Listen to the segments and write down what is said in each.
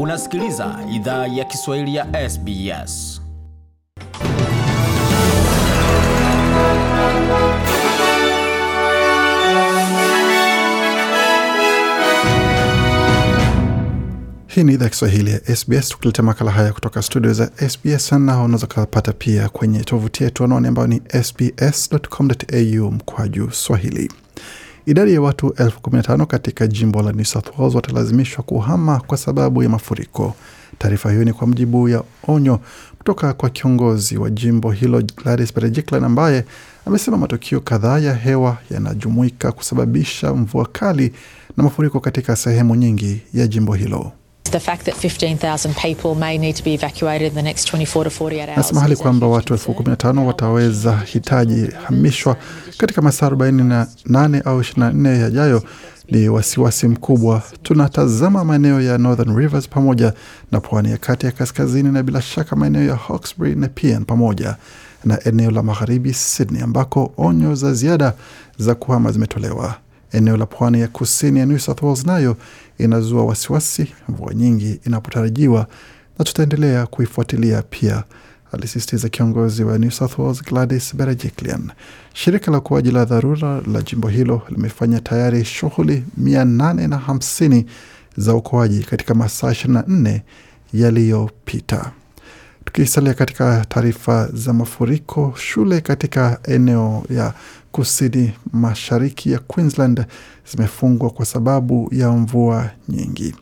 Unasikiliza idhaa ya Kiswahili ya SBS. Hii ni idhaa ya Kiswahili ya SBS tukiletea makala haya kutoka studio za SBS na unaweza ukapata pia kwenye tovuti yetu anwani ambayo ni sbs.com.au mkwaju swahili. Idadi ya watu elfu kumi na tano katika jimbo la New South Wales watalazimishwa kuhama kwa sababu ya mafuriko. Taarifa hiyo ni kwa mujibu ya onyo kutoka kwa kiongozi wa jimbo hilo Gladys Berejiklian ambaye amesema matukio kadhaa ya hewa yanajumuika kusababisha mvua kali na mafuriko katika sehemu nyingi ya jimbo hilo. The fact that 15,000 people may need to be evacuated in the next 24 to 48 hours. Nasema hali kwamba watu elfu kumi na tano wataweza hitaji hamishwa katika masaa arobaini na nane au ishirini na nne yajayo ni wasiwasi mkubwa. Tunatazama maeneo ya Northern Rivers pamoja na pwani ya kati ya kaskazini na bila shaka maeneo ya Hawkesbury na Nepean pamoja na eneo la magharibi Sydney ambako onyo za ziada za kuhama zimetolewa. Eneo la pwani ya kusini ya New South Wales nayo inazua wasiwasi mvua nyingi inapotarajiwa na tutaendelea kuifuatilia pia, alisisitiza kiongozi wa New South Wales Gladys Berejiklian. Shirika la ukuaji la dharura la jimbo hilo limefanya tayari shughuli mia nane na hamsini za uokoaji katika masaa 24 yaliyopita. Tukisalia katika taarifa za mafuriko, shule katika eneo ya kusini mashariki ya Queensland zimefungwa kwa sababu ya mvua nyingi.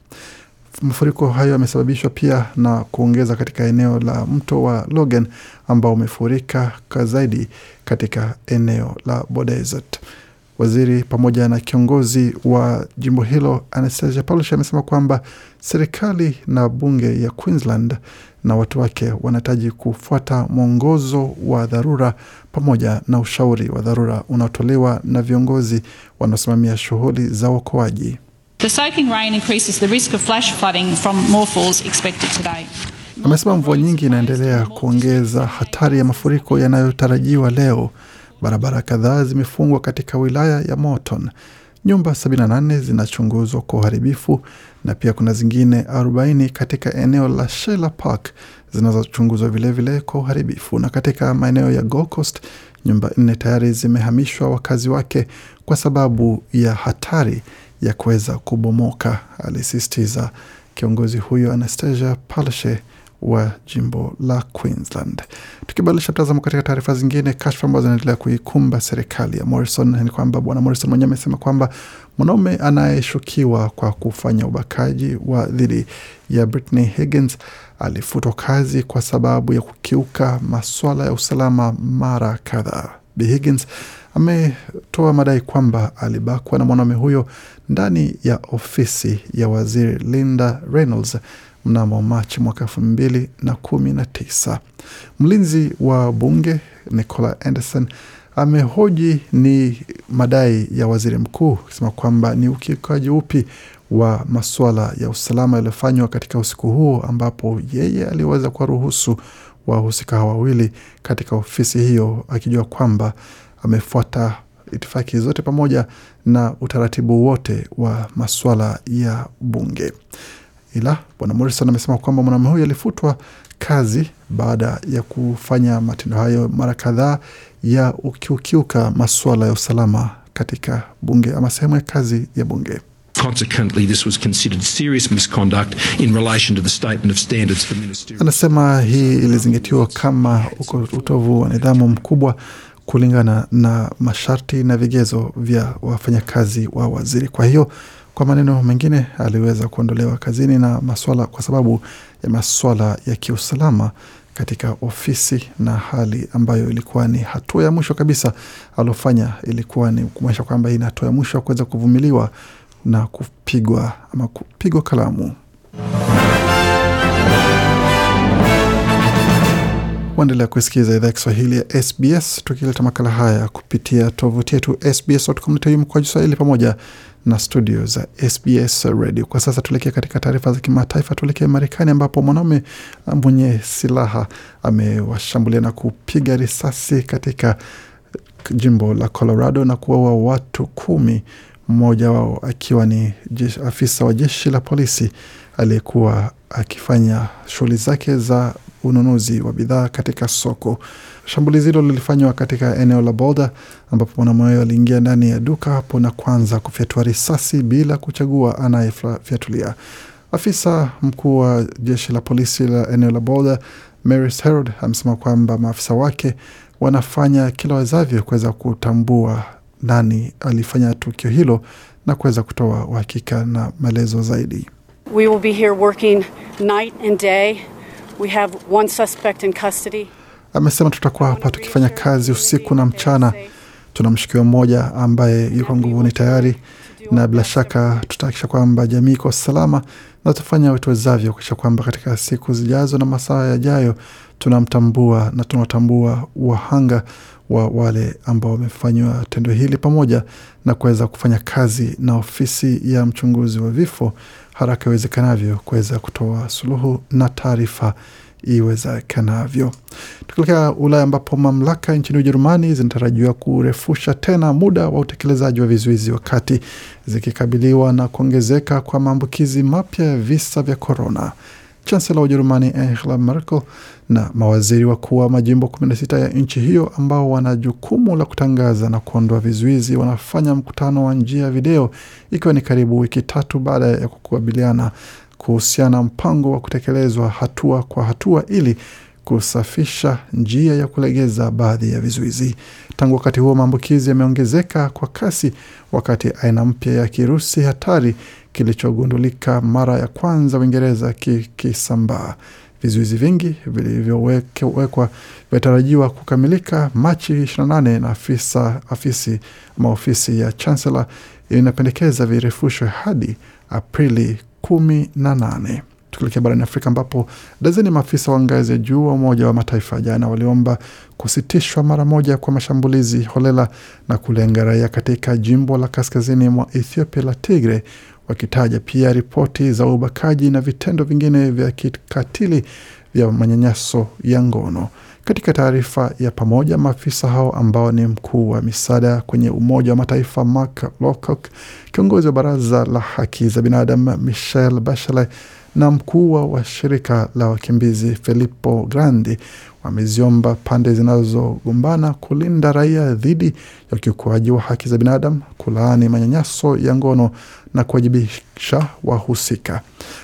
Mafuriko hayo yamesababishwa pia na kuongeza katika eneo la mto wa Logan ambao umefurika zaidi katika eneo la Bodesert. Waziri pamoja na kiongozi wa jimbo hilo Anastasia Palaszczuk amesema kwamba serikali na bunge ya Queensland na watu wake wanahitaji kufuata mwongozo wa dharura pamoja na ushauri wa dharura unaotolewa na viongozi wanaosimamia shughuli za uokoaji. The soaking rain increases the risk of flash flooding from more falls expected today. Amesema mvua nyingi inaendelea kuongeza hatari ya mafuriko yanayotarajiwa leo. Barabara kadhaa zimefungwa katika wilaya ya Morton. Nyumba 78 zinachunguzwa kwa uharibifu na pia kuna zingine 40 katika eneo la Shela Park zinazochunguzwa vilevile kwa uharibifu. Na katika maeneo ya Gold Coast, nyumba nne tayari zimehamishwa wakazi wake kwa sababu ya hatari ya kuweza kubomoka, alisisitiza kiongozi huyo Anastasia Palaszczuk wa jimbo la Queensland. Tukibadilisha mtazamo katika taarifa zingine, kashfa ambazo zinaendelea kuikumba serikali ya Morrison ni kwamba bwana Morrison mwenyewe amesema kwamba mwanaume anayeshukiwa kwa kufanya ubakaji wa dhidi ya Britney Higgins alifutwa kazi kwa sababu ya kukiuka maswala ya usalama mara kadhaa. Bi Higgins ametoa madai kwamba alibakwa na mwanaume huyo ndani ya ofisi ya waziri Linda Reynolds mnamo Machi mwaka elfu mbili na kumi na tisa. Mlinzi wa bunge Nicola Anderson amehoji ni madai ya waziri mkuu akisema kwamba ni ukiukaji upi wa masuala ya usalama yaliyofanywa katika usiku huo ambapo yeye aliweza kuwaruhusu wahusika hawa wawili katika ofisi hiyo akijua kwamba amefuata itifaki zote pamoja na utaratibu wote wa masuala ya bunge. Ila bwana Morrison amesema kwamba mwanamume huyo alifutwa kazi baada ya kufanya matendo hayo mara kadhaa ya ukiukiuka masuala ya usalama katika bunge ama sehemu ya kazi ya bunge. Consequently, this was considered serious misconduct in relation to the statement of standards for ministerial. Anasema hii ilizingatiwa kama utovu wa nidhamu mkubwa kulingana na masharti na vigezo vya wafanyakazi wa waziri. Kwa hiyo kwa maneno mengine, aliweza kuondolewa kazini na maswala kwa sababu ya maswala ya kiusalama katika ofisi, na hali ambayo ilikuwa ni hatua ya mwisho kabisa aliofanya, ilikuwa ni kumaanisha kwamba hii ni hatua ya mwisho ya kuweza kuvumiliwa na kupigwa ama kupigwa kalamu. Waendelea kusikiza idhaa ya Kiswahili ya SBS tukileta makala haya kupitia tovuti yetu sbs.com.au kwa Kiswahili pamoja na studio za SBS Radio. Kwa sasa tuelekee katika taarifa za kimataifa. Tuelekee Marekani ambapo mwanaume mwenye silaha amewashambulia na kupiga risasi katika jimbo la Colorado na kuwaua watu kumi mmoja wao akiwa ni afisa wa jeshi la polisi aliyekuwa akifanya shughuli zake za ununuzi wa bidhaa katika soko. Shambulizi hilo lilifanywa katika eneo la Boulder ambapo mwanamume aliingia ndani ya duka hapo na kuanza kufyatua risasi bila kuchagua anayefyatulia. Afisa mkuu wa jeshi la polisi la eneo la Boulder Maris Herod amesema kwamba maafisa wake wanafanya kila wezavyo kuweza kutambua nani alifanya tukio hilo na kuweza kutoa uhakika na maelezo zaidi. We will be here working night and day. We have one suspect in custody. Amesema tutakuwa hapa tukifanya kazi usiku na mchana. Tuna mshukiwa mmoja ambaye yuko nguvuni tayari, na bila shaka tutahakikisha kwamba jamii iko salama na tutafanya wetuwezavyo kuakisha kwamba katika siku zijazo na masaa yajayo tunamtambua na tunawatambua wahanga wa wale ambao wamefanyiwa tendo hili pamoja na kuweza kufanya kazi na ofisi ya mchunguzi wa vifo haraka iwezekanavyo kuweza kutoa suluhu na taarifa iwezekanavyo. Tukielekea Ulaya ambapo mamlaka nchini Ujerumani zinatarajiwa kurefusha tena muda wa utekelezaji wa vizuizi wakati zikikabiliwa na kuongezeka kwa maambukizi mapya ya visa vya korona. Chansela wa Ujerumani Angela Merkel na mawaziri wakuu wa majimbo 16 ya nchi hiyo ambao wana jukumu la kutangaza na kuondoa vizuizi wanafanya mkutano wa njia ya video ikiwa ni karibu wiki tatu baada ya kukabiliana kuhusiana mpango wa kutekelezwa hatua kwa hatua ili kusafisha njia ya kulegeza baadhi ya vizuizi. Tangu wakati huo, maambukizi yameongezeka kwa kasi, wakati aina mpya ya kirusi hatari kilichogundulika mara ya kwanza Uingereza kikisambaa. Vizuizi vingi vilivyowekwa vinatarajiwa kukamilika Machi 28 na afisa afisi ama ofisi ya chancellor inapendekeza virefushwe hadi Aprili kumi na nane. Tukielekea barani Afrika ambapo dazeni maafisa wa ngazi ya juu wa Umoja wa Mataifa jana waliomba kusitishwa mara moja kwa mashambulizi holela na kulenga raia katika jimbo la kaskazini mwa Ethiopia la Tigre, wakitaja pia ripoti za ubakaji na vitendo vingine vya kikatili vya manyanyaso ya ngono. Katika taarifa ya pamoja, maafisa hao ambao ni mkuu wa misaada kwenye Umoja wa Mataifa Mark Lowcock, kiongozi wa Baraza la Haki za Binadamu Michelle Bachelet na mkuu wa shirika la wakimbizi Filippo Grandi wameziomba pande zinazogombana kulinda raia dhidi ya ukiukuaji wa haki za binadamu, kulaani manyanyaso ya ngono na kuwajibisha wahusika.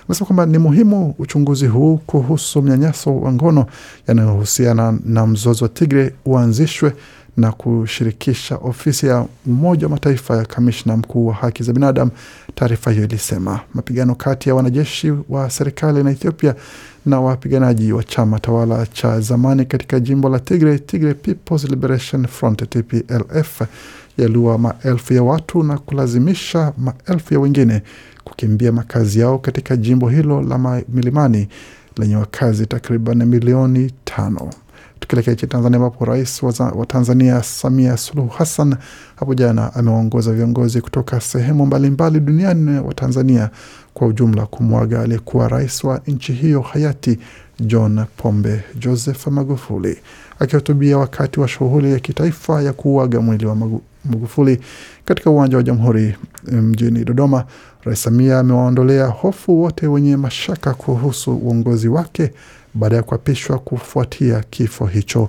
Amesema kwamba ni muhimu uchunguzi huu kuhusu mnyanyaso wa ngono yanayohusiana na mzozo wa Tigre uanzishwe na kushirikisha ofisi ya Umoja wa Mataifa ya kamishna mkuu wa haki za binadamu. Taarifa hiyo ilisema mapigano kati ya wanajeshi wa serikali na Ethiopia na wapiganaji wa chama tawala cha zamani katika jimbo la Tigray, Tigray People's Liberation Front TPLF, yaliua maelfu ya watu na kulazimisha maelfu ya wengine kukimbia makazi yao katika jimbo hilo la milimani lenye wakazi takriban milioni tano. Tukielekea nchini Tanzania ambapo rais wa Tanzania Samia Suluhu Hassan hapo jana amewaongoza viongozi kutoka sehemu mbalimbali duniani wa Tanzania kwa ujumla kumwaga aliyekuwa rais wa nchi hiyo hayati John Pombe Joseph Magufuli. Akihutubia wakati wa shughuli ya kitaifa ya kuuaga mwili wa Magufuli katika uwanja wa Jamhuri mjini Dodoma, Rais Samia amewaondolea hofu wote wenye mashaka kuhusu uongozi wake baada ya kuapishwa kufuatia kifo hicho.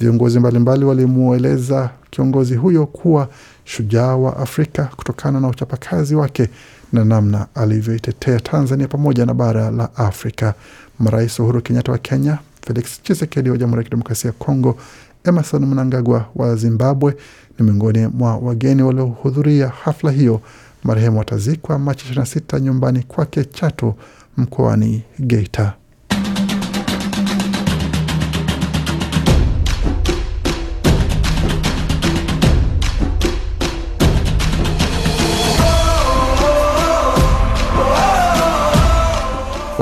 Viongozi mbalimbali walimweleza kiongozi huyo kuwa shujaa wa Afrika kutokana na uchapakazi wake na namna alivyoitetea Tanzania pamoja na bara la Afrika. Marais Uhuru Kenyatta wa Kenya, Felix Tshisekedi wa Jamhuri ya Kidemokrasia ya Kongo, Emerson Mnangagwa wa Zimbabwe ni miongoni mwa wageni waliohudhuria hafla hiyo. Marehemu atazikwa Machi 26 nyumbani kwake Chato mkoani Geita.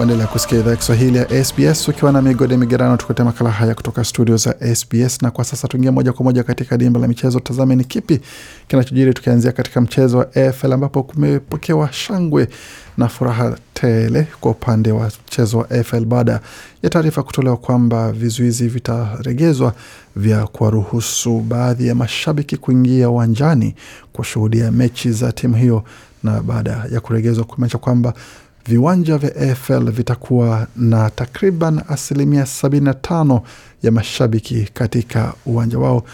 Waendelea kusikia idhaa ya Kiswahili ya SBS ukiwa na migode migerano, tukuletea makala haya kutoka studio za SBS. Na kwa sasa tuingia moja kwa moja katika dimba la michezo, tazame ni kipi kinachojiri, tukianzia katika mchezo wa AFL ambapo kumepokewa shangwe na furaha tele kwa upande wa mchezo wa AFL baada ya taarifa kutolewa kwamba vizuizi vitaregezwa vya kuwaruhusu baadhi ya mashabiki kuingia uwanjani kushuhudia mechi za timu hiyo, na baada ya kuregezwa kumaanisha kwamba viwanja vya AFL vitakuwa na takriban asilimia 75 ya mashabiki katika uwanja wao,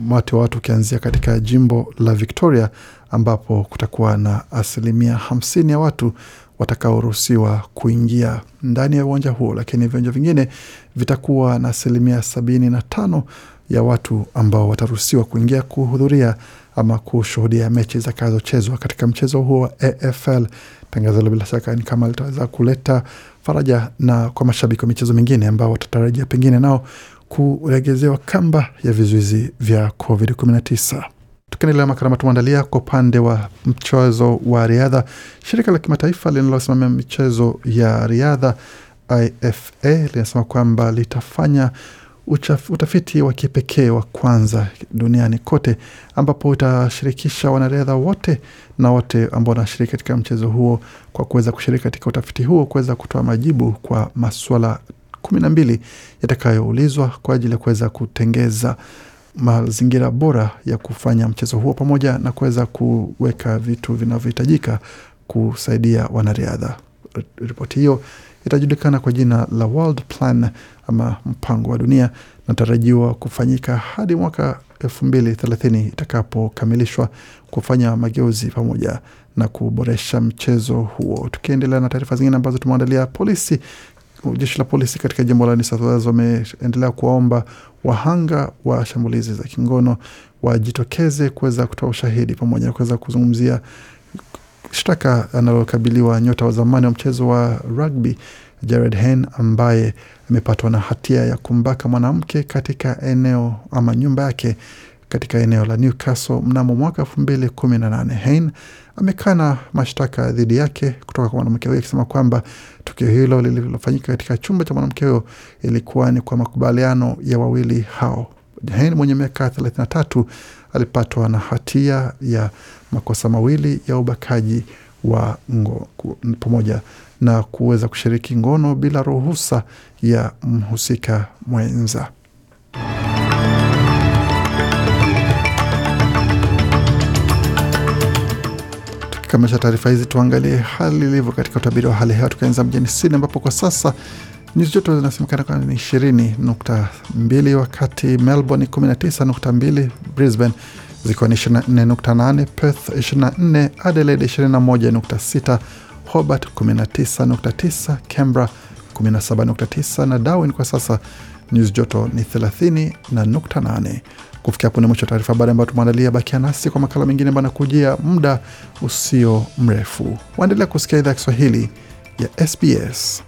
umati wa watu ukianzia katika jimbo la Victoria ambapo kutakuwa na asilimia hamsini ya watu watakaoruhusiwa kuingia ndani ya uwanja huo, lakini viwanja vingine vitakuwa na asilimia sabini na tano ya watu ambao wataruhusiwa kuingia kuhudhuria ama kushuhudia mechi zitakazochezwa katika mchezo huo wa AFL. Tangazo hilo bila shaka ni kama litaweza kuleta faraja na kwa mashabiki wa michezo mingine ambao watatarajia pengine nao kuregezewa kamba ya vizuizi vya COVID-19. Tukiendelea makala tumeandalia kwa upande wa mchezo wa riadha, shirika la kimataifa linalosimamia michezo ya riadha IFA linasema kwamba litafanya utafiti wa kipekee wa kwanza duniani kote ambapo utashirikisha wanariadha wote na wote ambao wanashiriki katika mchezo huo kwa kuweza kushiriki katika utafiti huo kuweza kutoa majibu kwa maswala kumi na mbili yatakayoulizwa kwa ajili ya kuweza kutengeza mazingira bora ya kufanya mchezo huo pamoja na kuweza kuweka vitu vinavyohitajika kusaidia wanariadha. Ripoti hiyo itajulikana kwa jina la World Plan ama mpango wa dunia, natarajiwa kufanyika hadi mwaka elfu mbili thelathini itakapokamilishwa kufanya mageuzi pamoja na kuboresha mchezo huo. Tukiendelea na taarifa zingine ambazo tumeandalia, polisi jeshi la polisi katika jimbo la New South Wales wameendelea kuwaomba wahanga wa shambulizi za kingono wajitokeze kuweza kutoa ushahidi pamoja na kuweza kuzungumzia shtaka analokabiliwa nyota wa zamani wa mchezo wa rugby Jared Hen ambaye amepatwa na hatia ya kumbaka mwanamke katika eneo ama nyumba yake katika eneo la Newcastle mnamo mwaka elfu mbili kumi na nane. Hayne amekana mashtaka dhidi yake kutoka kwa mwanamke huyo akisema kwamba tukio hilo lililofanyika katika chumba cha mwanamke huyo ilikuwa ni kwa makubaliano ya wawili hao. Hayne mwenye miaka 33 alipatwa na hatia ya makosa mawili ya ubakaji wa ngo pamoja na kuweza kushiriki ngono bila ruhusa ya mhusika mwenza. Tukikamilisha taarifa hizi, tuangalie hali ilivyo katika utabiri wa hali hewa, tukianza mjini Sydney ambapo kwa sasa nyuzi joto zinasemekana kuwa ni ishirini nukta mbili wakati Melbourne kumi na tisa nukta mbili Brisbane zikiwa ni ishirini na nne nukta nane Perth ishirini na nne Adelaide ishirini na moja nukta sita Hobart kumi na tisa nukta tisa Canberra kumi na Darwin kwa sasa nyuzi joto ni thelathini na nukta nane Kufikia hapo ni mwisho wa taarifa habari ambayo tumeandalia. Bakia nasi kwa makala mengine ambayo anakujia muda usio mrefu. Waendelea kusikia idhaa ya Kiswahili ya SBS.